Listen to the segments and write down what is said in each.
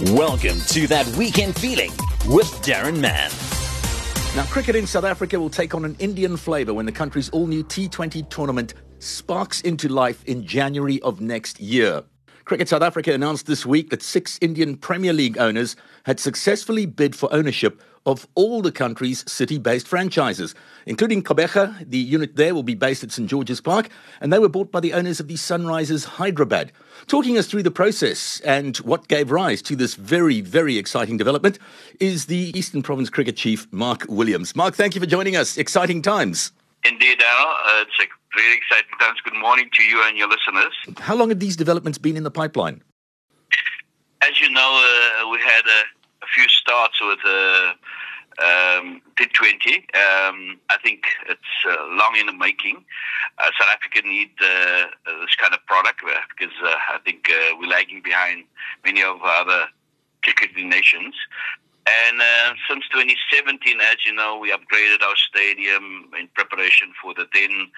Welcome to that weekend feeling with Darren Mann. Now, cricket in South Africa will take on an Indian flavour when the country's all new T20 tournament sparks into life in January of next year. Cricket South Africa announced this week that six Indian Premier League owners had successfully bid for ownership of all the country's city based franchises, including Gqeberha. The unit there will be based at St George's Park, and they were bought by the owners of the Sunrisers Hyderabad. Talking us through the process and what gave rise to this very, very exciting development is the Eastern Province Cricket Chief, Mark Williams. Mark, thank you for joining us. Exciting times. Indeed, Darryl. Uh, it's a very exciting times. Good morning to you and your listeners. How long have these developments been in the pipeline? As you know, uh, we had a, a, few starts with uh, um, T20. Um, I think it's uh, long in the making. Uh, South Africa need uh, this kind of product because I think we're lagging behind many of other cricketing nations. And uh, since 2017, as you know, we upgraded our stadium in preparation for the then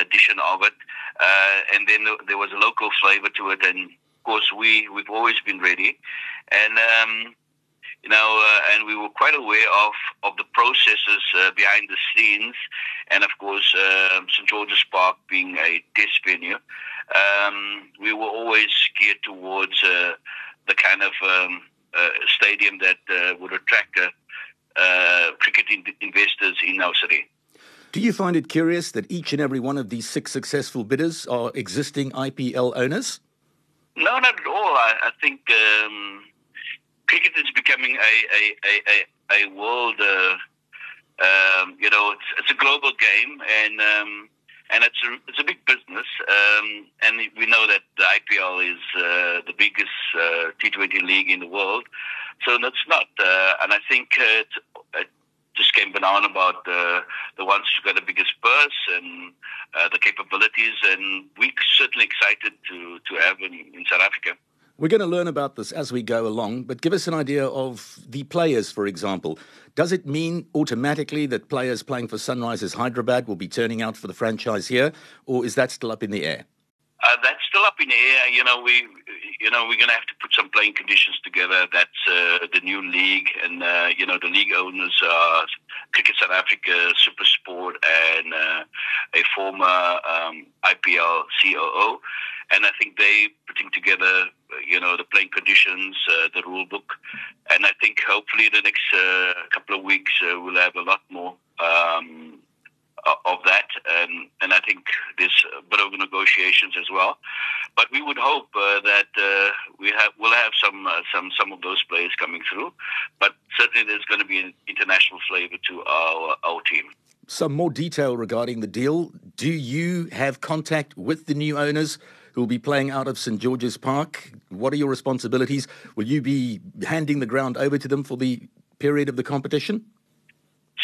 edition of it. Uh, and then there was a local flavor to it. And of course, we, we've always been ready. And, um, you know, uh, and we were quite aware of, of the processes uh, behind the scenes. And of course, um, St. George's Park being a test venue, um, we were always geared towards uh, the kind of um, stadium that uh, would attract uh, cricket in- investors in our city. Do you find it curious that each and every one of these six successful bidders are existing IPL owners? No, not at all. I, I think um, cricket is becoming a a, a, a world. Uh, um, you know, it's, it's a global game, and um, and it's a, it's a big business. Um, and we know that the IPL is uh, the biggest uh, T20 league in the world. So that's not. Uh, and I think it, it, just came banana about the the ones who got the biggest purse and uh, the capabilities. And we're certainly excited to to have in, in South Africa. We're going to learn about this as we go along, but give us an idea of the players, for example. Does it mean automatically that players playing for Sunrisers Hyderabad will be turning out for the franchise here, or is that still up in the air? Uh, that's still up in the air. You know, we, you know, we're going to have to put some playing conditions together. That's uh, the new league, and uh, you know, the league owners are Cricket South Africa, Super Sport, and uh, a former um, IPL COO and I think they putting together, you know, the playing conditions, uh, the rule book, and I think hopefully in the next uh, couple of weeks uh, we'll have a lot more um, of that, and and I think there's a bit of negotiations as well. But we would hope uh, that uh, we have we'll have some uh, some some of those players coming through, but certainly there's going to be an international flavor to our our team some more detail regarding the deal. Do you have contact with the new owners? Who will be playing out of St George's Park. What are your responsibilities? Will you be handing the ground over to them for the period of the competition?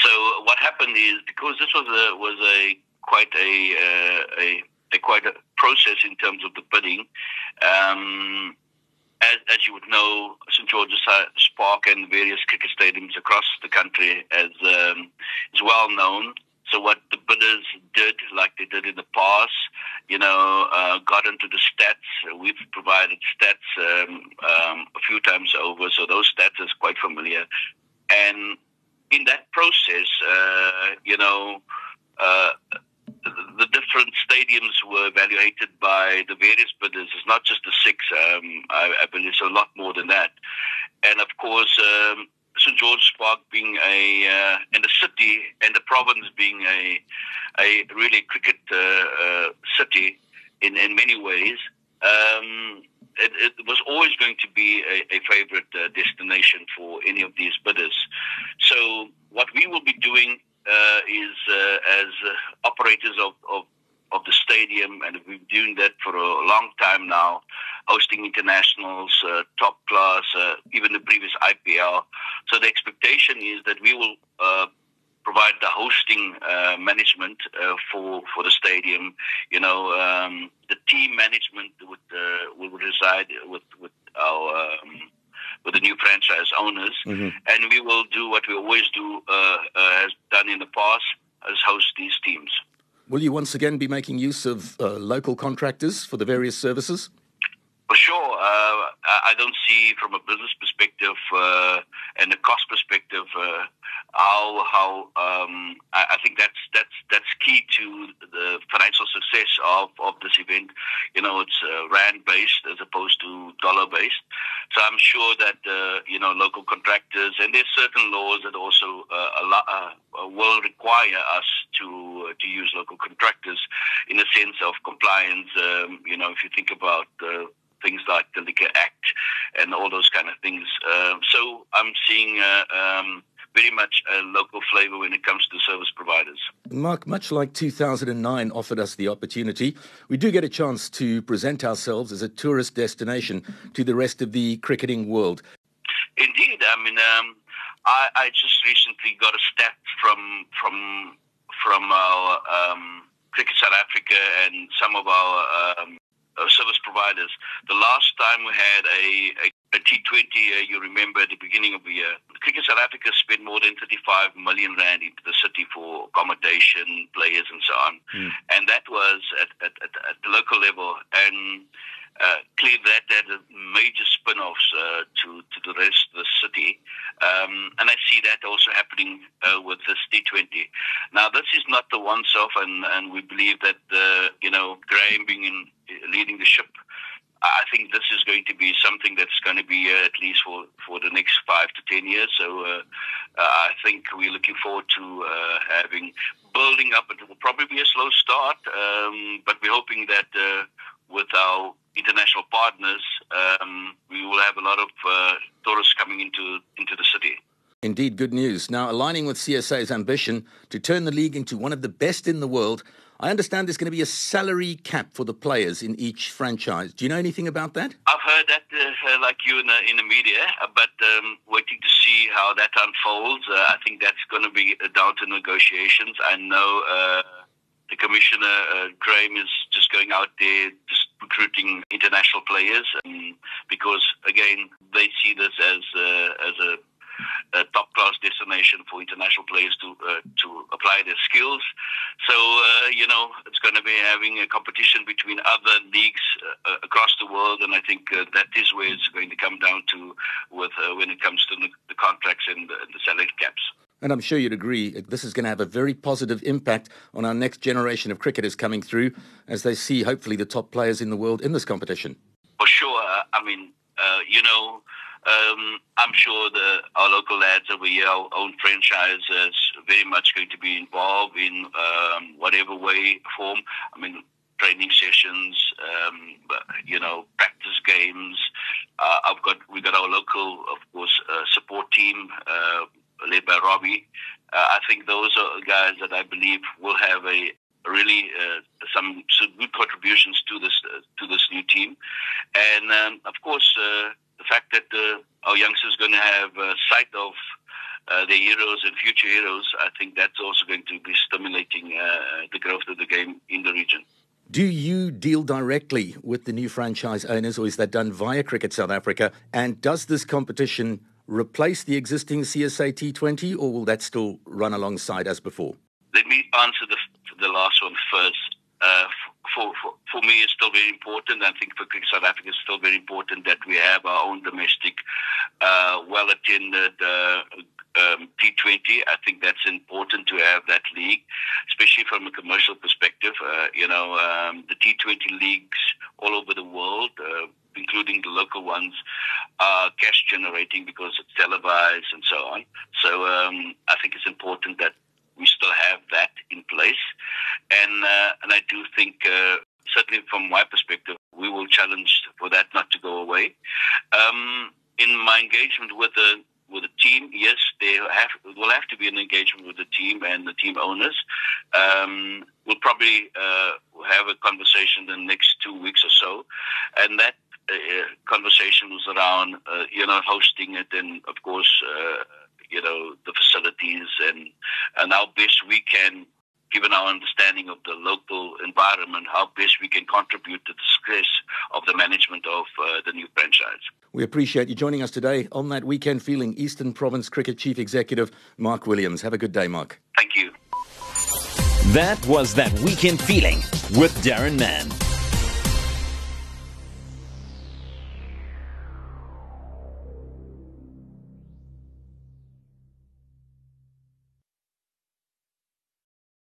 So what happened is because this was a was a quite a uh, a, a, quite a process in terms of the bidding. Um, as, as, you would know, St George's Park and various cricket stadiums across the country as um, is well known so what the bidders did, like they did in the past, you know, uh, got into the stats. We've provided stats um, um, a few times over, so those stats is quite familiar. And in that process, uh, you know, uh, the different stadiums were evaluated by the various bidders. It's not just the six. Um, I, I, believe it's a lot more than that. And of course, um, St George's Park being a uh, and the city and the province being a a really cricket uh, uh, city in in many ways. Um, it, it, was always going to be a, a favorite uh, destination for any of these bidders. So what we will be doing uh, is uh, as operators of, of of the stadium, and we've been doing that for a long time now, hosting internationals, uh, top class, uh, even the previous IPL. So the expectation is that we will uh, provide the hosting uh, management uh, for for the stadium. You know, um, the team management would uh, will reside with with our. Um, with the new franchise owners, mm-hmm. and we will do what we always do, has done in the past, as host these teams. Will you once again be making use of uh, local contractors for the various services? For sure. Uh, I don't see from a business perspective uh, and a cost perspective uh, how how um, I, I, think that's that's that's key to the financial success of, of this event. You know, it's uh, rand based as opposed to dollar based. So I'm sure that uh, you know local contractors and there's certain laws that also uh, allow, will require us to to use local contractors in a sense of compliance. Um, you know, if you think about things like the Liquor Act and all those kind of things. Um, so I'm seeing uh, um, very much a local flavor when it comes to service providers. Mark, much like 2009 offered us the opportunity, we do get a chance to present ourselves as a tourist destination to the rest of the cricketing world. Indeed, I mean, um, I, I, just recently got a stat from from from our um, Cricket South Africa and some of our um, uh, service providers. The last time we had a, a, a T20, uh, you remember at the beginning of the year, Cricket South Africa spent more than 35 million rand into the city for accommodation, players, and so on. Mm. And that was at, at, at, at the local level. And uh, clearly that had major spin-offs uh, to to the rest of the city, um, and I see that also happening uh, with this T20. Now, this is not the once-off, and, and we believe that uh, you know Graeme being in, leading the ship. I think this is going to be something that's going to be uh, at least for, for the next five to ten years. So uh, I think we're looking forward to having building up. It will probably be a slow start, um, but we're hoping that with our international partners, um, we will have a lot of uh, tourists coming into into the city. Indeed, good news. Now, aligning with CSA's ambition to turn the league into one of the best in the world, I understand there's going to be a salary cap for the players in each franchise. Do you know anything about that? I've heard that, uh, like you in the, in the media, uh, but um, waiting to see how that unfolds. Uh, I think that's going to be down to negotiations. I know uh, the commissioner, uh, Graeme, is just going out there, just recruiting international players, um, because again, they see this as uh, as a a top class destination for international players to uh, to apply their skills. So uh, you know it's going to be having a competition between other leagues uh, across the world, and I think uh, that is where it's going to come down to with uh, when it comes to the, the contracts and the, the salary caps. And I'm sure you'd agree, this is going to have a very positive impact on our next generation of cricketers coming through as they see, hopefully, the top players in the world in this competition. For sure. I mean, uh, you know, um, I'm sure the, our local lads over here, our own franchise, is very much going to be involved in um, whatever way, form. I mean, training sessions, um, you know, practice games. Uh, I've got we got our local, of course, uh, support team. Uh, led by Robbie. Uh, I think those are guys that I believe will have a really uh, some, some good contributions to this uh, to this new team, and um, of course uh, the fact that uh, our youngsters are going to have sight of uh, their heroes and future heroes. I think that's also going to be stimulating the growth of the game in the region. Do you deal directly with the new franchise owners, or is that done via Cricket South Africa? And does this competition replace the existing CSA T20, or will that still run alongside as before? Let me answer the, the last one first. Uh, for, for, for me, it's still very important. I think for South Africa, it's still very important that we have our own domestic, uh, well attended uh, um, T20. I think that's important to have that league, especially from a commercial perspective. Uh, you know, um, the T20 leagues all over the world, uh, including the local ones, are cash generating because it's televised and so on. So um, I think it's important that we still have that in place, and uh, and I do think. Uh, certainly, from my perspective, we will challenge for that not to go away. Um, in my engagement with the with the team, yes, there have will have to be an engagement with the team and the team owners. Um, we'll probably uh, have a conversation in the next two weeks or so, and that uh, conversation was around uh, you know hosting it and of course uh, you know the facilities and and how best we can given our understanding of the local environment, how best we can contribute to the success of the management of uh, the new franchise. We appreciate you joining us today on that weekend feeling. Eastern Province Cricket Chief Executive Mark Williams. Have a good day, Mark. Thank you. That was that weekend feeling with Darren Mann.